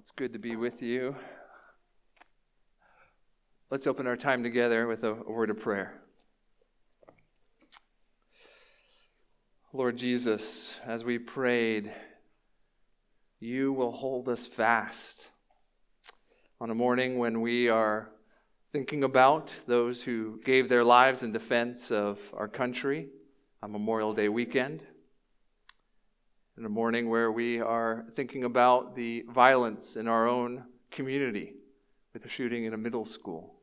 it's good to be with you. Let's open our time together with a, a word of prayer. Lord Jesus, as we prayed, you will hold us fast on a morning when we are thinking about those who gave their lives in defense of our country on Memorial Day weekend in a morning where we are thinking about the violence in our own community with a shooting in a middle school.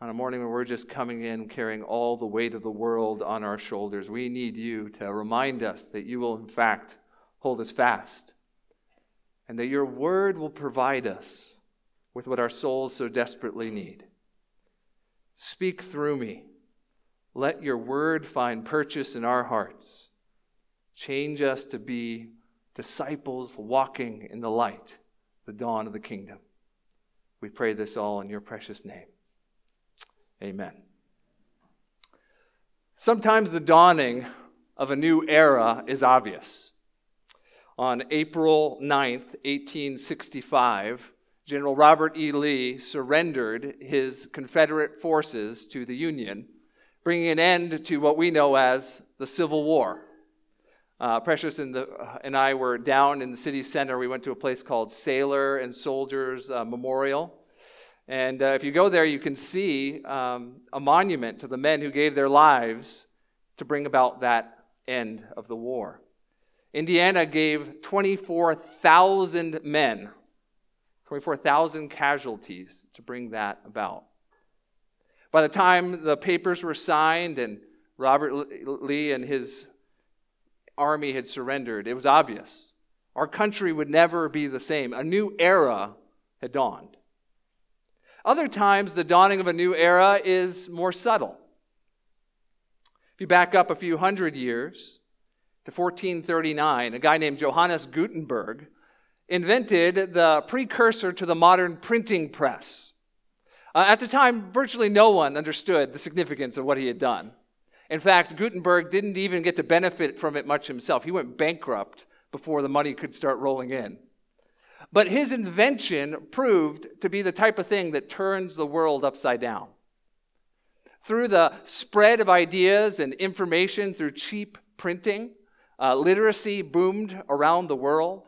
On a morning where we're just coming in carrying all the weight of the world on our shoulders, we need you to remind us that you will, in fact, hold us fast and that your word will provide us with what our souls so desperately need. Speak through me. Let your word find purchase in our hearts. Change us to be disciples walking in the light, the dawn of the kingdom. We pray this all in your precious name. Amen. Sometimes the dawning of a new era is obvious. On April 9th, 1865, General Robert E. Lee surrendered his Confederate forces to the Union, bringing an end to what we know as the Civil War. Uh, Precious and, the, uh, and I were down in the city center. We went to a place called Sailor and Soldiers uh, Memorial. And uh, if you go there, you can see um, a monument to the men who gave their lives to bring about that end of the war. Indiana gave 24,000 men, 24,000 casualties to bring that about. By the time the papers were signed and Robert Lee and his army had surrendered, it was obvious. Our country would never be the same. A new era had dawned. Other times, the dawning of a new era is more subtle. If you back up a few hundred years to 1439, a guy named Johannes Gutenberg invented the precursor to the modern printing press. Uh, at the time, virtually no one understood the significance of what he had done. In fact, Gutenberg didn't even get to benefit from it much himself. He went bankrupt before the money could start rolling in. But his invention proved to be the type of thing that turns the world upside down. Through the spread of ideas and information through cheap printing, uh, literacy boomed around the world.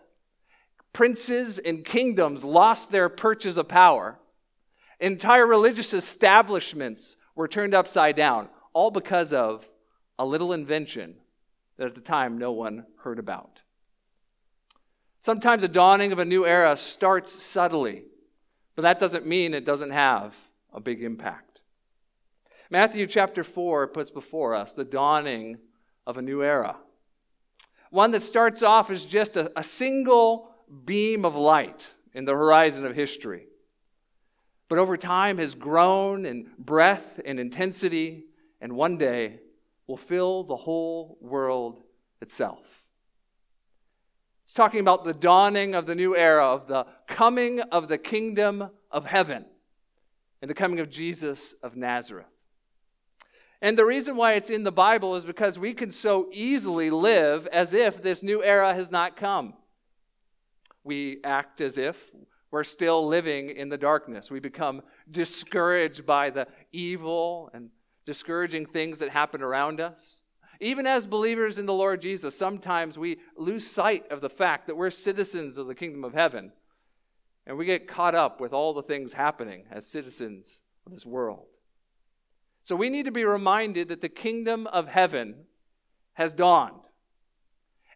Princes and kingdoms lost their perches of power. Entire religious establishments were turned upside down all because of a little invention that at the time no one heard about. Sometimes the dawning of a new era starts subtly, but that doesn't mean it doesn't have a big impact. Matthew chapter 4 puts before us the dawning of a new era. One that starts off as just a, a single beam of light in the horizon of history, but over time has grown in breadth and intensity and one day will fill the whole world itself. It's talking about the dawning of the new era, of the coming of the kingdom of heaven, and the coming of Jesus of Nazareth. And the reason why it's in the Bible is because we can so easily live as if this new era has not come. We act as if we're still living in the darkness. We become discouraged by the evil and discouraging things that happen around us. Even as believers in the Lord Jesus, sometimes we lose sight of the fact that we're citizens of the kingdom of heaven. And we get caught up with all the things happening as citizens of this world. So we need to be reminded that the kingdom of heaven has dawned.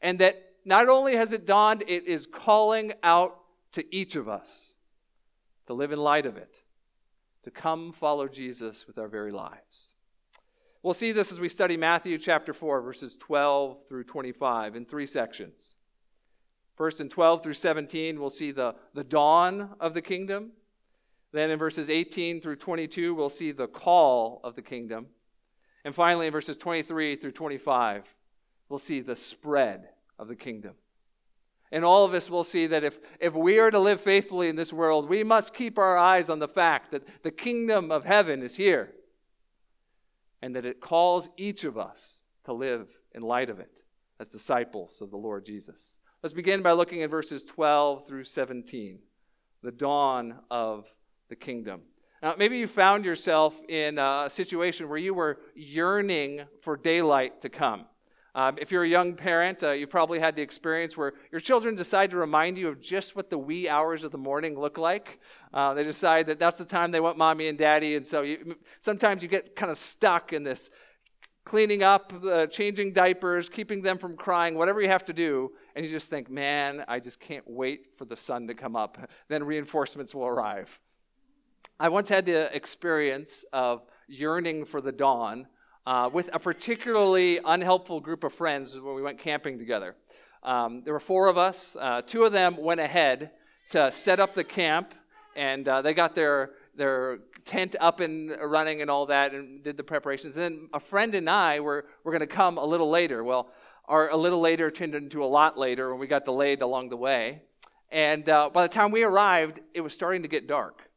And that not only has it dawned, it is calling out to each of us to live in light of it, to come follow Jesus with our very lives. We'll see this as we study Matthew chapter 4, verses 12 through 25 in three sections. First, in 12 through 17, we'll see the, the dawn of the kingdom. Then, in verses 18 through 22, we'll see the call of the kingdom. And finally, in verses 23 through 25, we'll see the spread of the kingdom. And all of us will see that if, if we are to live faithfully in this world, we must keep our eyes on the fact that the kingdom of heaven is here and that it calls each of us to live in light of it as disciples of the Lord Jesus. Let's begin by looking at verses 12 through 17, the dawn of the kingdom. Now, maybe you found yourself in a situation where you were yearning for daylight to come. Um, if you're a young parent, uh, you probably had the experience where your children decide to remind you of just what the wee hours of the morning look like. Uh, they decide that that's the time they want mommy and daddy, and so you, sometimes you get kind of stuck in this cleaning up, uh, changing diapers, keeping them from crying, whatever you have to do, and you just think, man, I just can't wait for the sun to come up. Then reinforcements will arrive. I once had the experience of yearning for the dawn uh, with a particularly unhelpful group of friends when we went camping together. Um, there were four of us. Uh, two of them went ahead to set up the camp, and uh, they got their their tent up and running and all that, and did the preparations. And then a friend and I were were going to come a little later. Well, our a little later turned into a lot later, and we got delayed along the way. And uh, by the time we arrived, it was starting to get dark.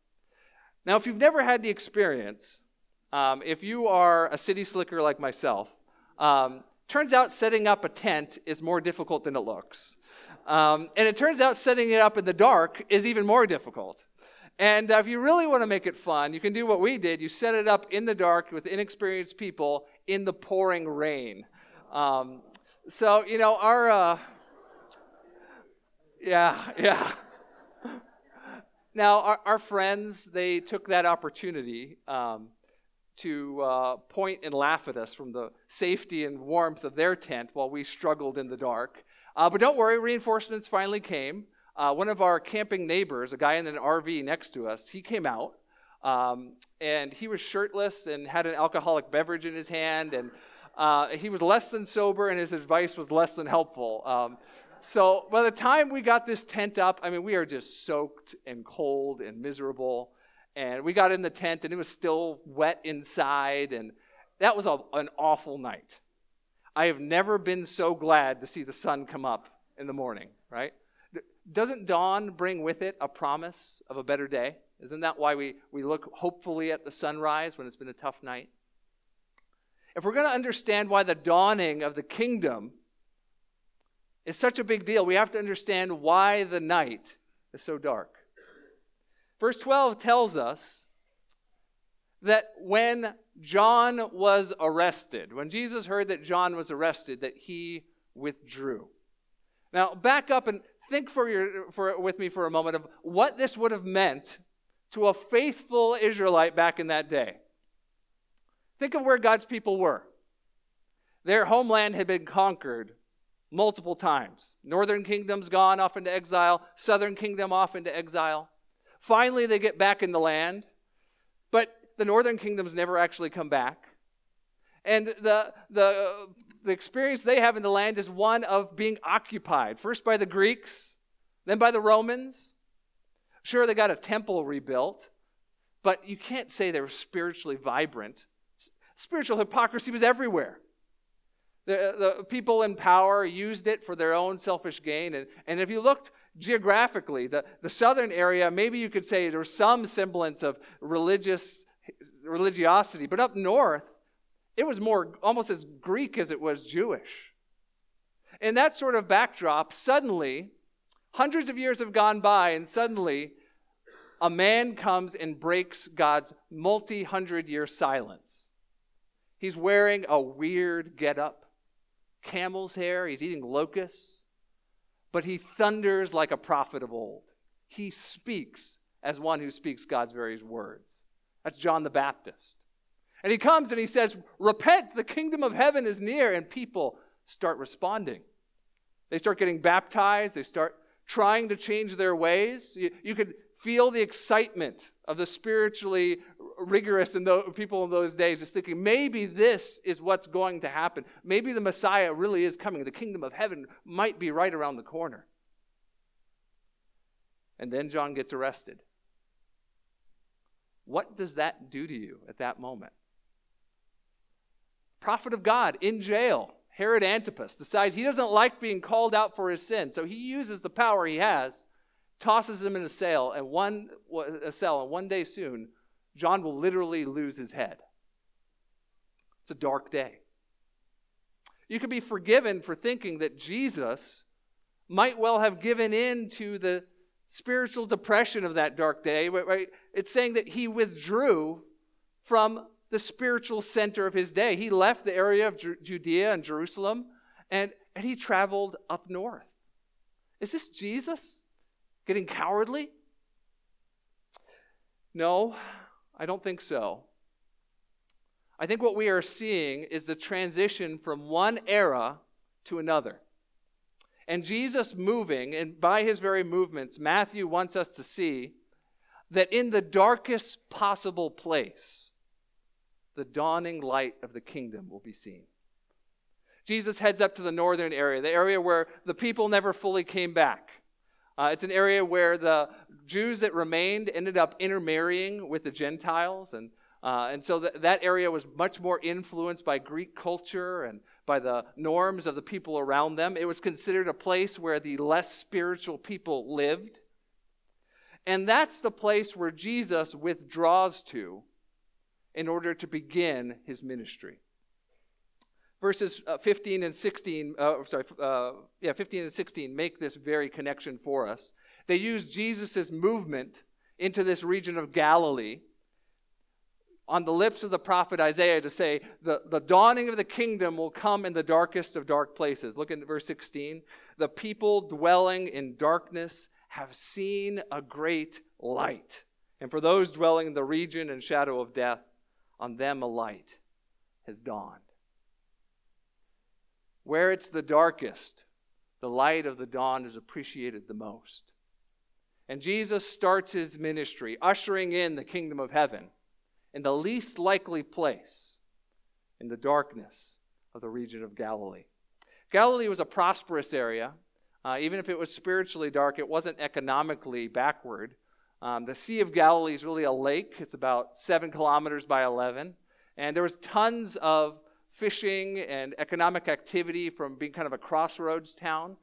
Now, if you've never had the experience, um, if you are a city slicker like myself, um, turns out setting up a tent is more difficult than it looks. Um, and it turns out setting it up in the dark is even more difficult. And uh, if you really want to make it fun, you can do what we did. You set it up in the dark with inexperienced people in the pouring rain. Um, so, you know, our. Uh, yeah, yeah. Now, our, our, friends, they took that opportunity um, to uh, point and laugh at us from the safety and warmth of their tent while we struggled in the dark. Uh, but don't worry, reinforcements finally came. Uh, one of our camping neighbors, a guy in an RV next to us, he came out. Um, and he was shirtless and had an alcoholic beverage in his hand. And uh, he was less than sober, and his advice was less than helpful. Um, so by the time we got this tent up, I mean, we are just soaked and cold and miserable. And we got in the tent and it was still wet inside. And that was a, an awful night. I have never been so glad to see the sun come up in the morning, right? Doesn't dawn bring with it a promise of a better day? Isn't that why we, we look hopefully at the sunrise when it's been a tough night? If we're going to understand why the dawning of the kingdom is such a big deal, we have to understand why the night is so dark. Verse 12 tells us that when John was arrested, when Jesus heard that John was arrested, that he withdrew. Now, back up and think for your, for, with me for a moment of what this would have meant to a faithful Israelite back in that day. Think of where God's people were. Their homeland had been conquered multiple times. Northern kingdom's gone off into exile, southern kingdom off into exile. Finally, they get back in the land, but the northern kingdoms never actually come back. And the, the, the experience they have in the land is one of being occupied, first by the Greeks, then by the Romans. Sure, they got a temple rebuilt, but you can't say they were spiritually vibrant. Spiritual hypocrisy was everywhere. The, the people in power used it for their own selfish gain. And, and if you looked geographically, the, the southern area, maybe you could say there was some semblance of religious religiosity, but up north, it was more almost as Greek as it was Jewish. In that sort of backdrop, suddenly, hundreds of years have gone by, and suddenly, a man comes and breaks God's multi hundred year silence. He's wearing a weird get-up, camel's hair, he's eating locusts but he thunders like a prophet of old. He speaks as one who speaks God's very words. That's John the Baptist. And he comes and he says, Repent, the kingdom of heaven is near. And people start responding. They start getting baptized, they start trying to change their ways. You, you could feel the excitement of the spiritually rigorous in the, people in those days, just thinking maybe this is what's going to happen. Maybe the Messiah really is coming. The kingdom of heaven might be right around the corner. And then John gets arrested. What does that do to you at that moment? Prophet of God in jail, Herod Antipas, decides he doesn't like being called out for his sin, so he uses the power he has tosses him in a cell, and one a cell, and one day soon, John will literally lose his head. It's a dark day. You could be forgiven for thinking that Jesus might well have given in to the spiritual depression of that dark day. Right? It's saying that he withdrew from the spiritual center of his day. He left the area of Judea and Jerusalem and, and he traveled up north. Is this Jesus getting cowardly? No, I don't think so. I think what we are seeing is the transition from one era to another. And Jesus moving, and by his very movements, Matthew wants us to see that in the darkest possible place, the dawning light of the kingdom will be seen. Jesus heads up to the northern area, the area where the people never fully came back. Uh, it's an area where the Jews that remained ended up intermarrying with the Gentiles. And, uh, and so th- that area was much more influenced by Greek culture and by the norms of the people around them. It was considered a place where the less spiritual people lived. And that's the place where Jesus withdraws to in order to begin his ministry verses uh, 15 and 16, uh, sorry, uh, yeah, 15 and 16 make this very connection for us. They use Jesus' movement into this region of Galilee on the lips of the prophet Isaiah to say, the, the dawning of the kingdom will come in the darkest of dark places. Look at verse 16. The people dwelling in darkness have seen a great light. And for those dwelling in the region and shadow of death, on them a light has dawned. Where it's the darkest, the light of the dawn is appreciated the most. And Jesus starts his ministry, ushering in the kingdom of heaven in the least likely place, in the darkness of the region of Galilee. Galilee was a prosperous area. Uh, even if it was spiritually dark, it wasn't economically backward. Um, the Sea of Galilee is really a lake. It's about seven kilometers by 11. And there was tons of fishing and economic activity from being kind of a crossroads town.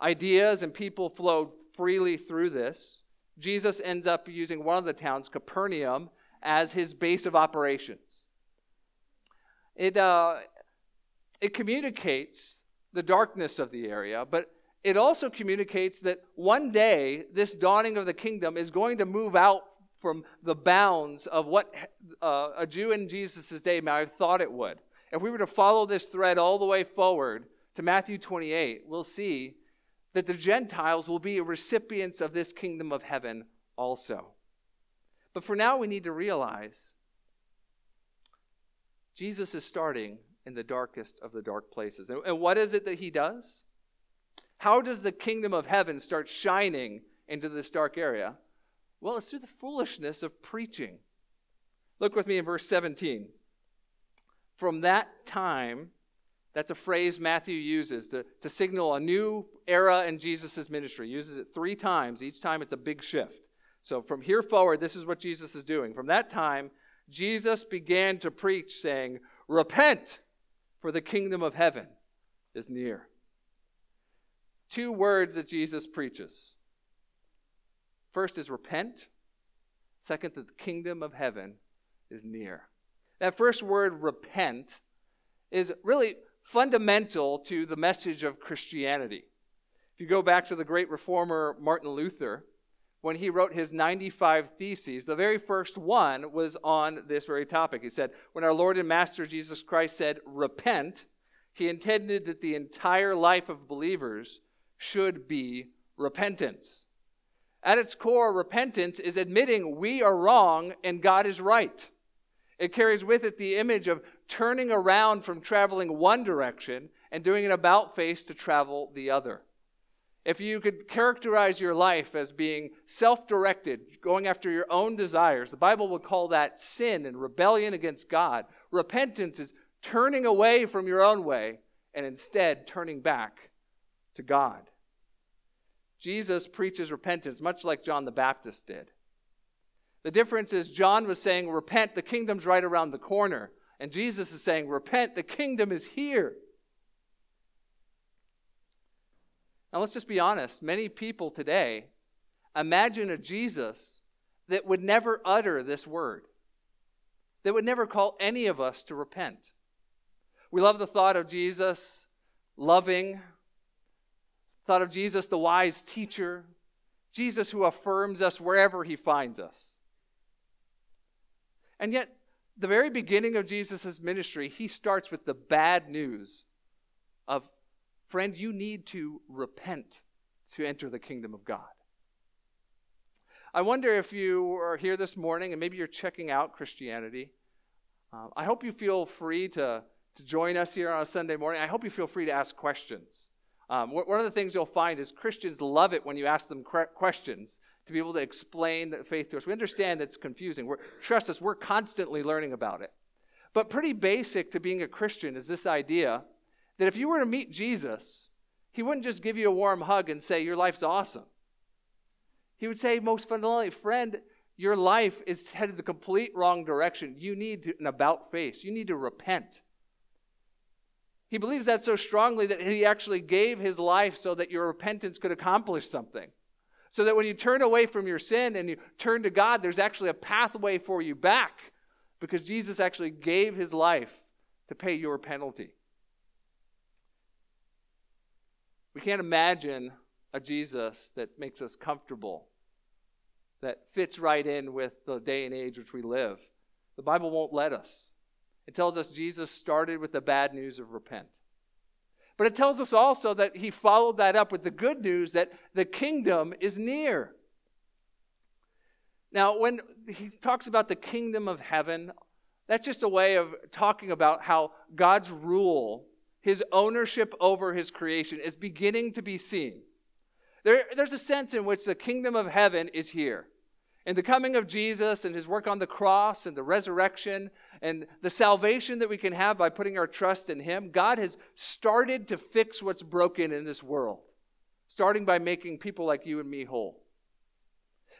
Ideas and people flowed freely through this. Jesus ends up using one of the towns, Capernaum, as his base of operations. It, uh, it communicates the darkness of the area, but it also communicates that one day this dawning of the kingdom is going to move out from the bounds of what uh, a Jew in Jesus' day might have thought it would. If we were to follow this thread all the way forward to Matthew 28, we'll see that the Gentiles will be recipients of this kingdom of heaven also. But for now, we need to realize Jesus is starting in the darkest of the dark places. And what is it that he does? How does the kingdom of heaven start shining into this dark area? Well, it's through the foolishness of preaching. Look with me in verse 17. From that time, that's a phrase Matthew uses to, to signal a new era in Jesus' ministry. He uses it three times. Each time it's a big shift. So from here forward, this is what Jesus is doing. From that time, Jesus began to preach, saying, Repent, for the kingdom of heaven is near. Two words that Jesus preaches. First is repent. Second, that the kingdom of heaven is near. That first word, repent, is really fundamental to the message of Christianity. If you go back to the great reformer Martin Luther, when he wrote his 95 Theses, the very first one was on this very topic. He said, When our Lord and Master Jesus Christ said, Repent, he intended that the entire life of believers should be repentance. At its core, repentance is admitting we are wrong and God is right. It carries with it the image of turning around from traveling one direction and doing an about face to travel the other. If you could characterize your life as being self directed, going after your own desires, the Bible would call that sin and rebellion against God. Repentance is turning away from your own way and instead turning back to God. Jesus preaches repentance, much like John the Baptist did. The difference is John was saying, Repent, the kingdom's right around the corner. And Jesus is saying, Repent, the kingdom is here. Now, let's just be honest. Many people today imagine a Jesus that would never utter this word, that would never call any of us to repent. We love the thought of Jesus loving, thought of Jesus, the wise teacher, Jesus who affirms us wherever he finds us. And yet, the very beginning of Jesus' ministry, he starts with the bad news of, friend, you need to repent to enter the kingdom of God. I wonder if you are here this morning and maybe you're checking out Christianity. Uh, I hope you feel free to, to join us here on a Sunday morning. I hope you feel free to ask questions. Um, one of the things you'll find is Christians love it when you ask them questions to be able to explain the faith to us. We understand it's confusing. We're, trust us, we're constantly learning about it. But pretty basic to being a Christian is this idea that if you were to meet Jesus, he wouldn't just give you a warm hug and say, Your life's awesome. He would say, most fundamentally, friend, your life is headed the complete wrong direction. You need to, an about face. You need to repent. He believes that so strongly that he actually gave his life so that your repentance could accomplish something. So that when you turn away from your sin and you turn to God, there's actually a pathway for you back because Jesus actually gave his life to pay your penalty. We can't imagine a Jesus that makes us comfortable, that fits right in with the day and age which we live. The Bible won't let us. It tells us Jesus started with the bad news of repent. But it tells us also that he followed that up with the good news that the kingdom is near. Now, when he talks about the kingdom of heaven, that's just a way of talking about how God's rule, his ownership over his creation, is beginning to be seen. There, there's a sense in which the kingdom of heaven is here. And the coming of Jesus and his work on the cross and the resurrection and the salvation that we can have by putting our trust in Him, God has started to fix what's broken in this world, starting by making people like you and me whole.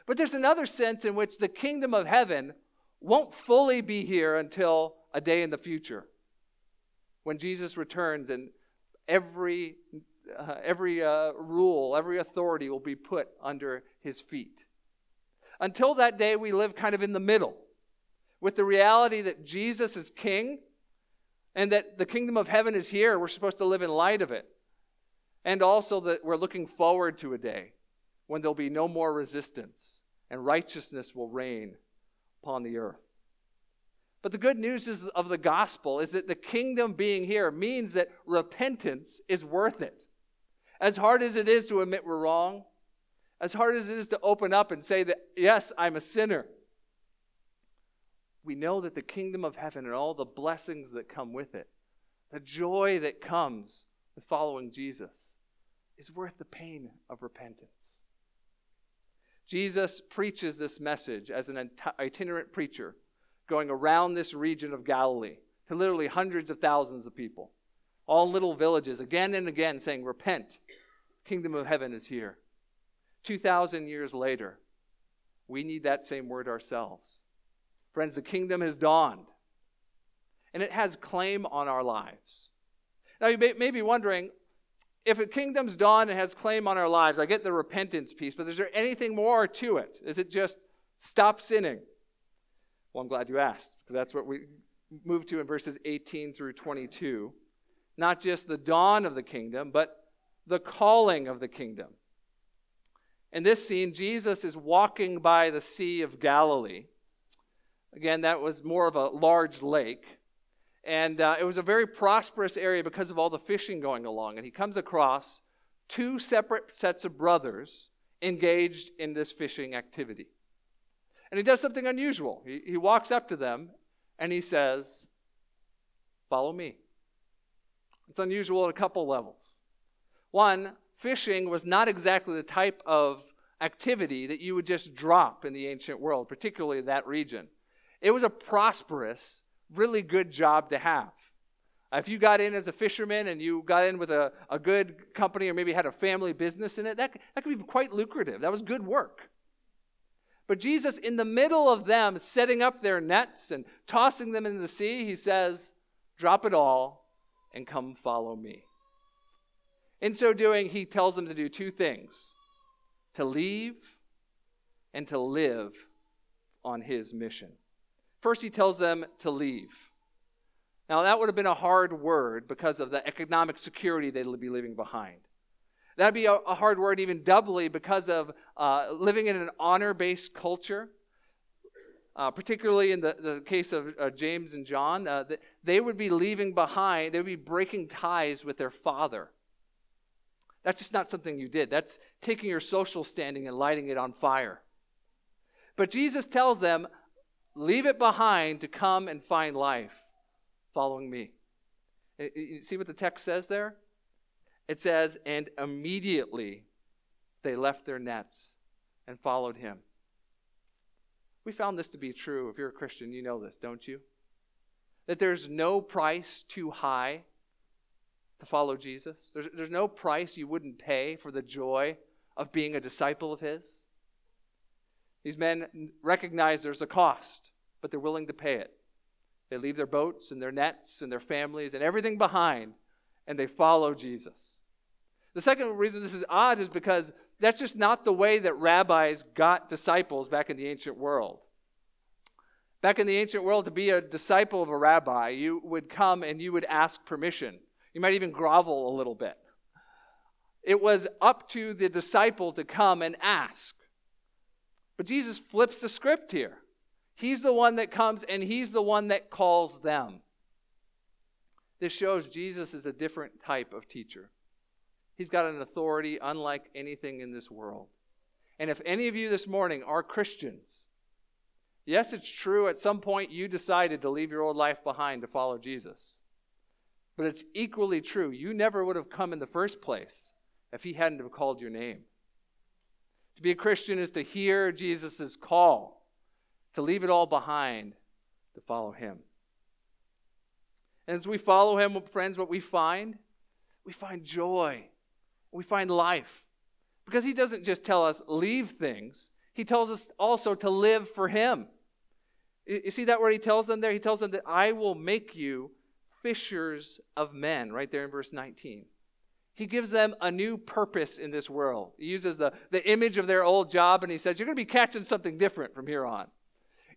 But there's another sense in which the kingdom of heaven won't fully be here until a day in the future when Jesus returns and every, uh, every uh, rule, every authority will be put under His feet. Until that day, we live kind of in the middle with the reality that Jesus is king and that the kingdom of heaven is here. We're supposed to live in light of it. And also that we're looking forward to a day when there'll be no more resistance and righteousness will reign upon the earth. But the good news is of the gospel is that the kingdom being here means that repentance is worth it. As hard as it is to admit we're wrong, as hard as it is to open up and say that, yes, I'm a sinner, we know that the kingdom of heaven and all the blessings that come with it, the joy that comes with following Jesus, is worth the pain of repentance. Jesus preaches this message as an itinerant preacher going around this region of Galilee to literally hundreds of thousands of people, all little villages, again and again saying, Repent, kingdom of heaven is here. 2,000 years later, we need that same word ourselves. Friends, the kingdom has dawned, and it has claim on our lives. Now, you may, may be wondering if a kingdom's dawned and has claim on our lives, I get the repentance piece, but is there anything more to it? Is it just stop sinning? Well, I'm glad you asked, because that's what we move to in verses 18 through 22. Not just the dawn of the kingdom, but the calling of the kingdom. In this scene, Jesus is walking by the Sea of Galilee. Again, that was more of a large lake. And uh, it was a very prosperous area because of all the fishing going along. And he comes across two separate sets of brothers engaged in this fishing activity. And he does something unusual. He, he walks up to them and he says, Follow me. It's unusual at a couple levels. One, fishing was not exactly the type of activity that you would just drop in the ancient world, particularly that region. It was a prosperous, really good job to have. Uh, if you got in as a fisherman and you got in with a, a good company or maybe had a family business in it, that, that could be quite lucrative. That was good work. But Jesus, in the middle of them setting up their nets and tossing them in the sea, he says, Drop it all and come follow me. In so doing, he tells them to do two things to leave and to live on his mission. First, he tells them to leave. Now, that would have been a hard word because of the economic security they'd be leaving behind. That'd be a, hard word, even doubly, because of uh, living in an honor based culture. Uh, particularly in the, the case of uh, James and John, uh, they would be leaving behind, they would be breaking ties with their father. That's just not something you did. That's taking your social standing and lighting it on fire. But Jesus tells them, leave it behind to come and find life following me. You see what the text says there? It says, and immediately they left their nets and followed him. We found this to be true. If you're a Christian, you know this, don't you? That there's no price too high to follow Jesus. There's, there's no price you wouldn't pay for the joy of being a disciple of His. These men recognize there's a cost, but they're willing to pay it. They leave their boats and their nets and their families and everything behind, and they follow Jesus. The second reason this is odd is because that's just not the way that rabbis got disciples back in the ancient world. Back in the ancient world, to be a disciple of a rabbi, you would come and you would ask permission. You might even grovel a little bit. It was up to the disciple to come and ask. But Jesus flips the script here. He's the one that comes and he's the one that calls them. This shows Jesus is a different type of teacher. He's got an authority unlike anything in this world. And if any of you this morning are Christians, yes, it's true, at some point you decided to leave your old life behind to follow Jesus. But it's equally true. You never would have come in the first place if he hadn't have called your name. To be a Christian is to hear Jesus' call, to leave it all behind, to follow him. And as we follow him, friends, what we find, we find joy, we find life. Because he doesn't just tell us leave things, he tells us also to live for him. You see that where he tells them there? He tells them that I will make you fishers of men, right there in verse 19. He gives them a new purpose in this world. He uses the, the image of their old job and he says, You're going to be catching something different from here on.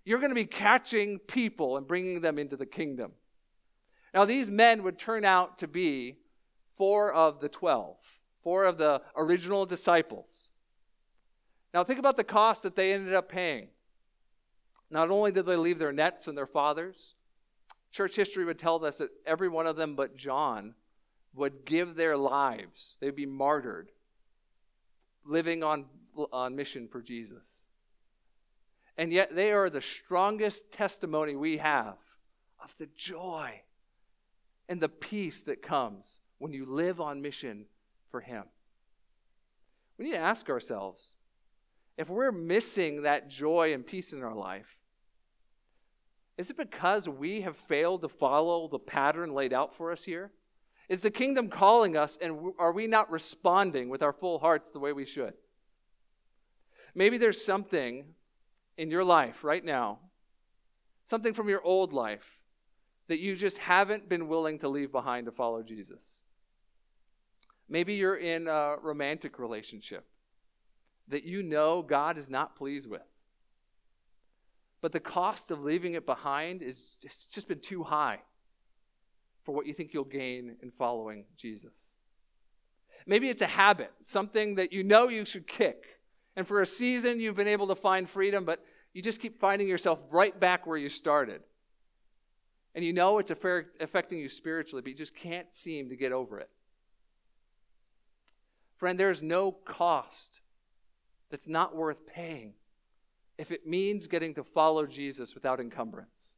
You're going to be catching people and bringing them into the kingdom. Now, these men would turn out to be four of the twelve, four of the original disciples. Now, think about the cost that they ended up paying. Not only did they leave their nets and their fathers, Church history would tell us that every one of them but John would give their lives, they'd be martyred, living on, on mission for Jesus. And yet they are the strongest testimony we have of the joy and the peace that comes when you live on mission for Him. We need to ask ourselves if we're missing that joy and peace in our life, is it because we have failed to follow the pattern laid out for us here? Is the kingdom calling us, and are we not responding with our full hearts the way we should? Maybe there's something in your life right now, something from your old life, that you just haven't been willing to leave behind to follow Jesus. Maybe you're in a romantic relationship that you know God is not pleased with. But the cost of leaving it behind is just, just been too high for what you think you'll gain in following Jesus. Maybe it's a habit, something that you know you should kick. And for a season, you've been able to find freedom, but you just keep finding yourself right back where you started. And you know it's affecting you spiritually, but you just can't seem to get over it. Friend, there's no cost that's not worth paying if it means getting to follow Jesus without encumbrance.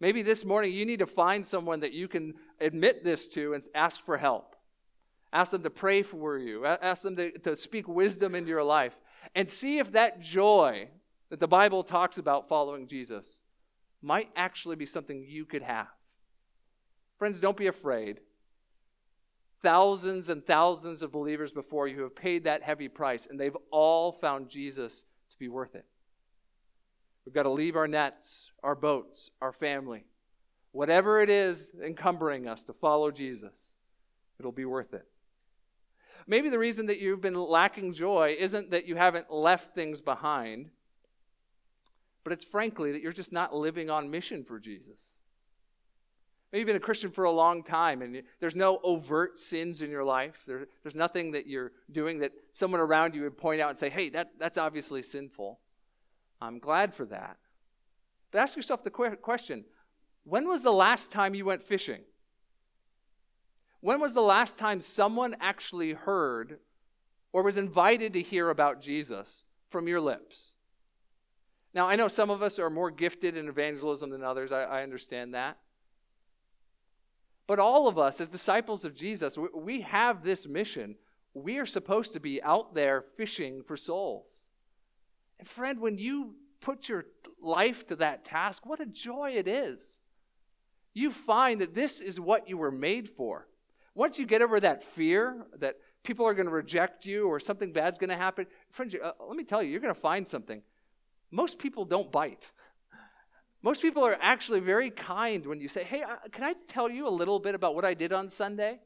Maybe this morning you need to find someone that you can admit this to and ask for help. Ask them to pray for you. Ask them to, to speak wisdom into your life. And see if that joy that the Bible talks about following Jesus might actually be something you could have. Friends, don't be afraid. Thousands and thousands of believers before you have paid that heavy price, and they've all found Jesus be worth it. We've got to leave our nets, our boats, our family, whatever it is encumbering us to follow Jesus. It'll be worth it. Maybe the reason that you've been lacking joy isn't that you haven't left things behind, but it's frankly that you're just not living on mission for Jesus. Maybe you've been a Christian for a long time and there's no overt sins in your life. There, there's nothing that you're doing that someone around you would point out and say, hey, that, that's obviously sinful. I'm glad for that. But ask yourself the question when was the last time you went fishing? When was the last time someone actually heard or was invited to hear about Jesus from your lips? Now, I know some of us are more gifted in evangelism than others. I, I understand that. But all of us, as disciples of Jesus, we, have this mission. We are supposed to be out there fishing for souls. And, friend, when you put your life to that task, what a joy it is. You find that this is what you were made for. Once you get over that fear that people are going to reject you or something bad's going to happen, friends, uh, let me tell you, you're going to find something. Most people don't bite. Most people are actually very kind when you say, Hey, uh, can I tell you a little bit about what I did on Sunday?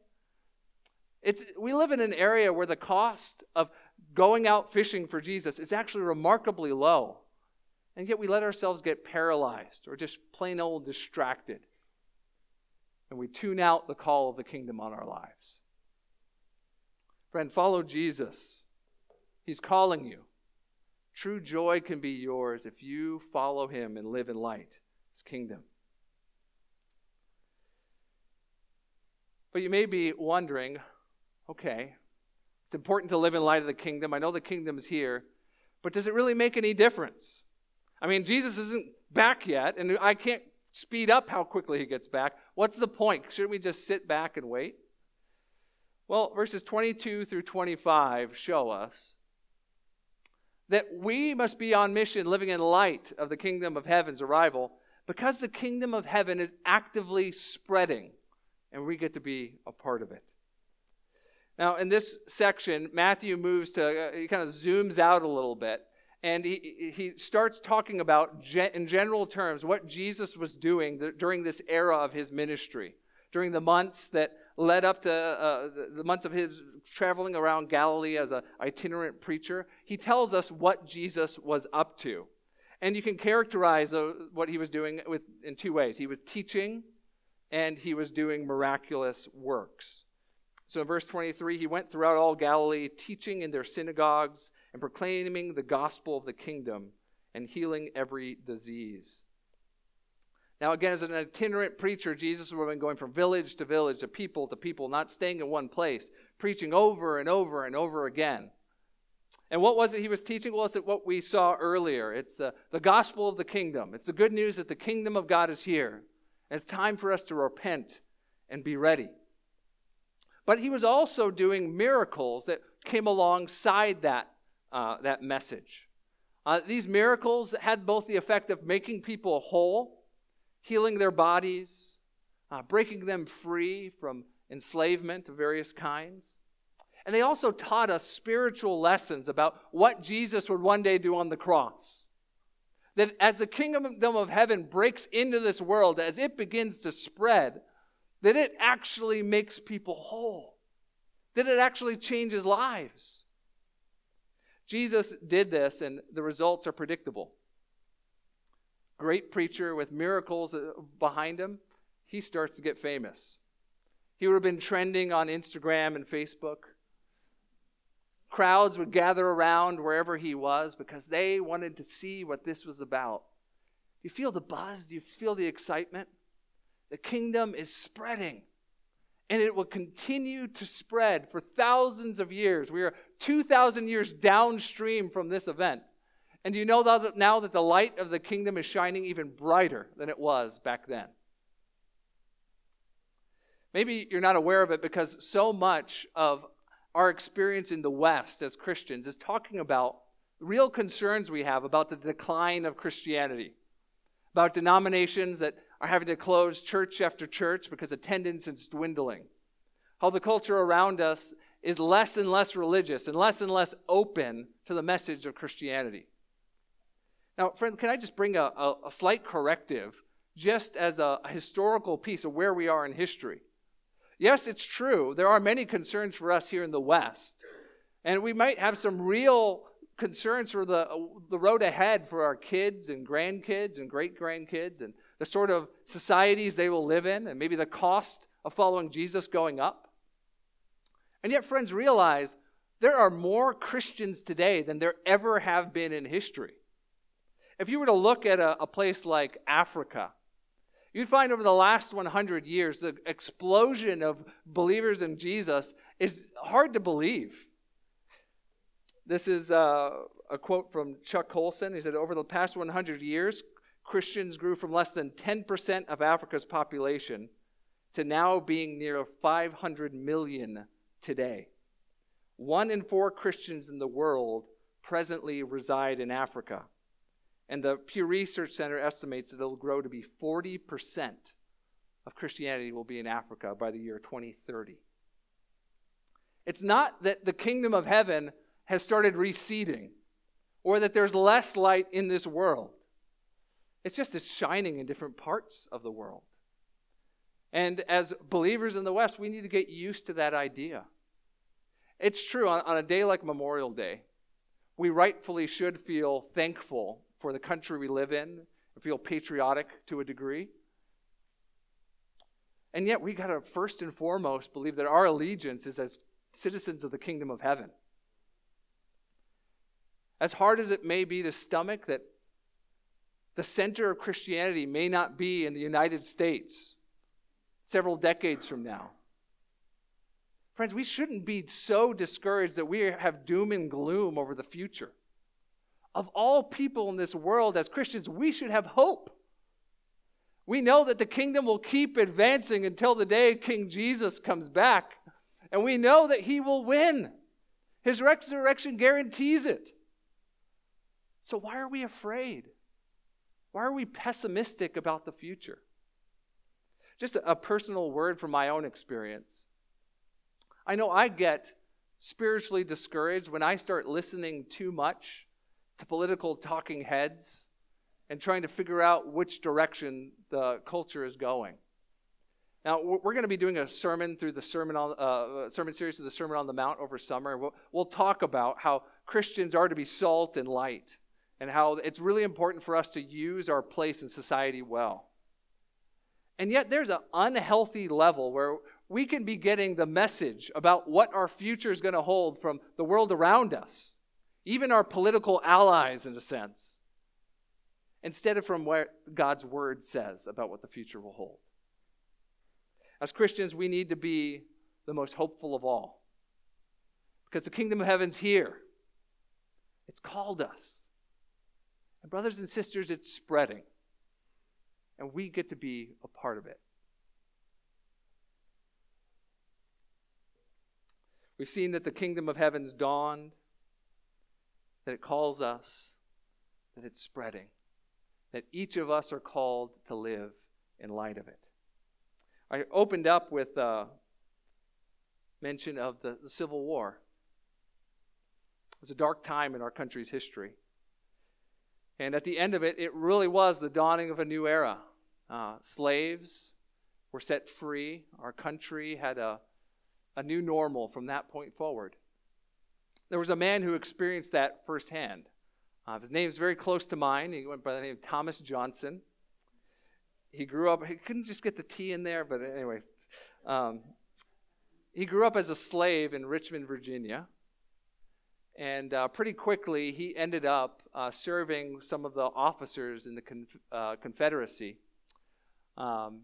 It's, we live in an area where the cost of going out fishing for Jesus is actually remarkably low. And yet we let ourselves get paralyzed or just plain old distracted. And we tune out the call of the kingdom on our lives. Friend, follow Jesus. He's calling you. True joy can be yours if you follow him and live in light, his kingdom. But you may be wondering okay, it's important to live in light of the kingdom. I know the kingdom is here, but does it really make any difference? I mean, Jesus isn't back yet, and I can't speed up how quickly he gets back. What's the point? Shouldn't we just sit back and wait? Well, verses 22 through 25 show us that we must be on mission living in light of the kingdom of heaven's arrival because the kingdom of heaven is actively spreading and we get to be a part of it. Now, in this section, Matthew moves to, uh, he kind of zooms out a little bit and he, he starts talking about, in general terms, what Jesus was doing during this era of his ministry, during the months that led up to uh, the months of his traveling around Galilee as an itinerant preacher. He tells us what Jesus was up to. And you can characterize uh, what he was doing with, in two ways he was teaching and he was doing miraculous works. So in verse 23, he went throughout all Galilee, teaching in their synagogues and proclaiming the gospel of the kingdom and healing every disease. Now, again, as an itinerant preacher, Jesus would have been going from village to village, to people to people, not staying in one place, preaching over and over and over again. And what was it he was teaching? Well, it's what we saw earlier. It's the, the gospel of the kingdom. It's the good news that the kingdom of God is here. And it's time for us to repent and be ready. But he was also doing miracles that came alongside that, uh, that message. Uh, these miracles had both the effect of making people whole, healing their bodies, uh, breaking them free from enslavement of various kinds. And they also taught us spiritual lessons about what Jesus would one day do on the cross. That as the kingdom of heaven breaks into this world, as it begins to spread, that it actually makes people whole, that it actually changes lives. Jesus did this, and the results are predictable great preacher with miracles uh, behind him, he starts to get famous. He would have been trending on Instagram and Facebook. Crowds would gather around wherever he was because they wanted to see what this was about. Do you feel the buzz? Do you feel the excitement? The kingdom is spreading and it will continue to spread for thousands of years. We are 2,000 years downstream from this event. And do you know that now that the light of the kingdom is shining even brighter than it was back then? Maybe you're not aware of it because so much of our experience in the West as Christians is talking about real concerns we have about the decline of Christianity, about denominations that are having to close church after church because attendance is dwindling, how the culture around us is less and less religious and less and less open to the message of Christianity. Now, friend, can I just bring a, a, a slight corrective just as a, a historical piece of where we are in history? Yes, it's true. There are many concerns for us here in the West. And we might have some real concerns for the, the road ahead for our kids and grandkids and great grandkids and the sort of societies they will live in and maybe the cost of following Jesus going up. And yet, friends, realize there are more Christians today than there ever have been in history. If you were to look at a, a place like Africa, you'd find over the last 100 years the explosion of believers in Jesus is hard to believe. This is uh, a quote from Chuck Colson. He said, Over the past 100 years, Christians grew from less than 10% of Africa's population to now being near 500 million today. One in four Christians in the world presently reside in Africa. And the Pew Research Center estimates that it'll grow to be 40% of Christianity will be in Africa by the year 2030. It's not that the kingdom of heaven has started receding or that there's less light in this world. It's just it's shining in different parts of the world. And as believers in the West, we need to get used to that idea. It's true, on, on a day like Memorial Day, we rightfully should feel thankful for the country we live in and feel patriotic to a degree. And yet, we got to first and foremost believe that our allegiance is as citizens of the kingdom of heaven. As hard as it may be to stomach that the center of Christianity may not be in the United States several decades from now. Friends, we shouldn't be so discouraged that we have doom and gloom over the future. Of all people in this world, as Christians, we should have hope. We know that the kingdom will keep advancing until the day King Jesus comes back, and we know that he will win. His resurrection guarantees it. So, why are we afraid? Why are we pessimistic about the future? Just a, personal word from my own experience. I know I get spiritually discouraged when I start listening too much to political talking heads and trying to figure out which direction the culture is going. Now, we're going to be doing a sermon through the sermon, on, uh, sermon series through the Sermon on the Mount over summer. We'll, we'll talk about how Christians are to be salt and light and how it's really important for us to use our place in society well. And yet, there's an unhealthy level where we can be getting the message about what our future is going to hold from the world around us, even our political allies, in a sense, instead of from what God's word says about what the future will hold. As Christians, we need to be the most hopeful of all because the kingdom of heaven's here, it's called us. And, brothers and sisters, it's spreading. And we get to be a part of it. We've seen that the kingdom of heaven's dawned, that it calls us, that it's spreading, that each of us are called to live in light of it. I opened up with a mention of the, the Civil War. It was a dark time in our country's history. And at the end of it, it really was the dawning of a new era. Uh, slaves were set free. Our country had a, a new normal from that point forward. There was a man who experienced that firsthand. Uh, his name is very close to mine. He went by the name of Thomas Johnson. He grew up, he couldn't just get the T in there, but anyway. Um, he grew up as a slave in Richmond, Virginia. And uh, pretty quickly, he ended up uh, serving some of the officers in the conf- uh, Confederacy um,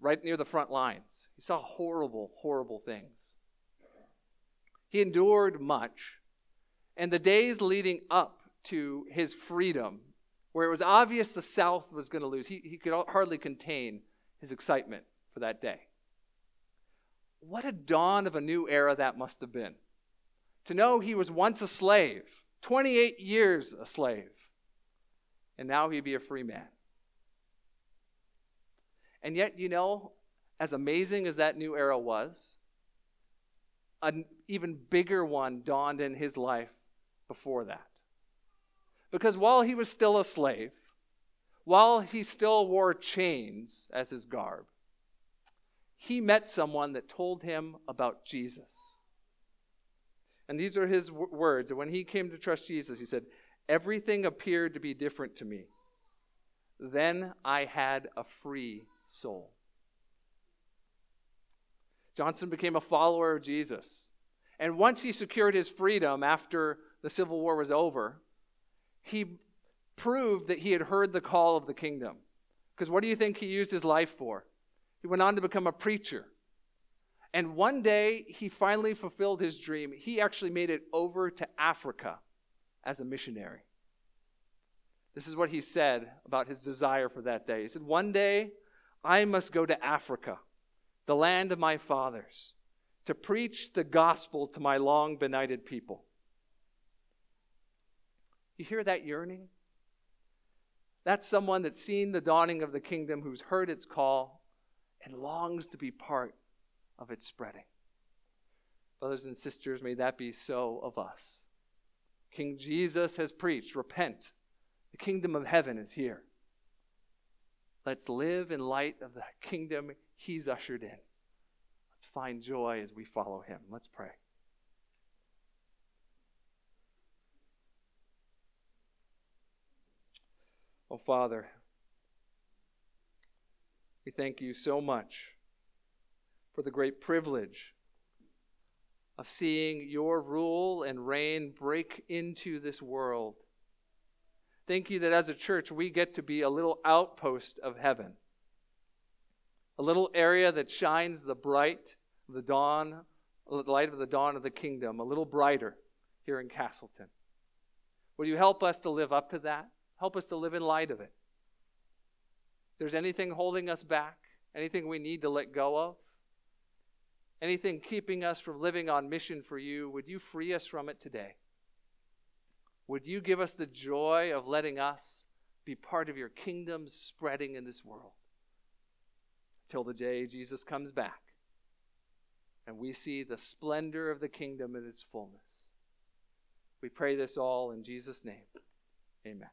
right near the front lines. He saw horrible, horrible things. He endured much. And the days leading up to his freedom, where it was obvious the South was going to lose, he, he could hardly contain his excitement for that day. What a dawn of a new era that must have been to know he was once a slave, 28 years a slave, and now he'd be a free man. And yet, you know, as amazing as that new era was, an even bigger one dawned in his life before that. Because while he was still a slave, while he still wore chains as his garb, he met someone that told him about Jesus. And these are his w- words. And when he came to trust Jesus, he said, Everything appeared to be different to me. Then I had a free soul. Johnson became a follower of Jesus. And once he secured his freedom after the Civil War was over, he proved that he had heard the call of the kingdom. Because what do you think he used his life for? He went on to become a preacher. And one day, he finally fulfilled his dream. He actually made it over to Africa as a missionary. This is what he said about his desire for that day. He said, One day, I must go to Africa, the land of my fathers, to preach the gospel to my long benighted people. You hear that yearning? That's someone that's seen the dawning of the kingdom, who's heard its call, and longs to be part of its spreading. Brothers and sisters, may that be so of us. King Jesus has preached, repent. The kingdom of heaven is here. Let's live in light of the kingdom he's ushered in. Let's find joy as we follow him. Let's pray. Oh, Father, we thank you so much for the great privilege of seeing your rule and reign break into this world. Thank you that as a church we get to be a little outpost of heaven, a little area that shines the bright, the dawn, the light of the dawn of the kingdom, a little brighter here in Castleton. Will you help us to live up to that? Help us to live in light of it. If there's anything holding us back, anything we need to let go of, anything keeping us from living on mission for you, would you free us from it today? Would you give us the joy of letting us be part of your kingdom spreading in this world? Till the day Jesus comes back and we see the splendor of the kingdom in its fullness. We pray this all in Jesus' name. Amen.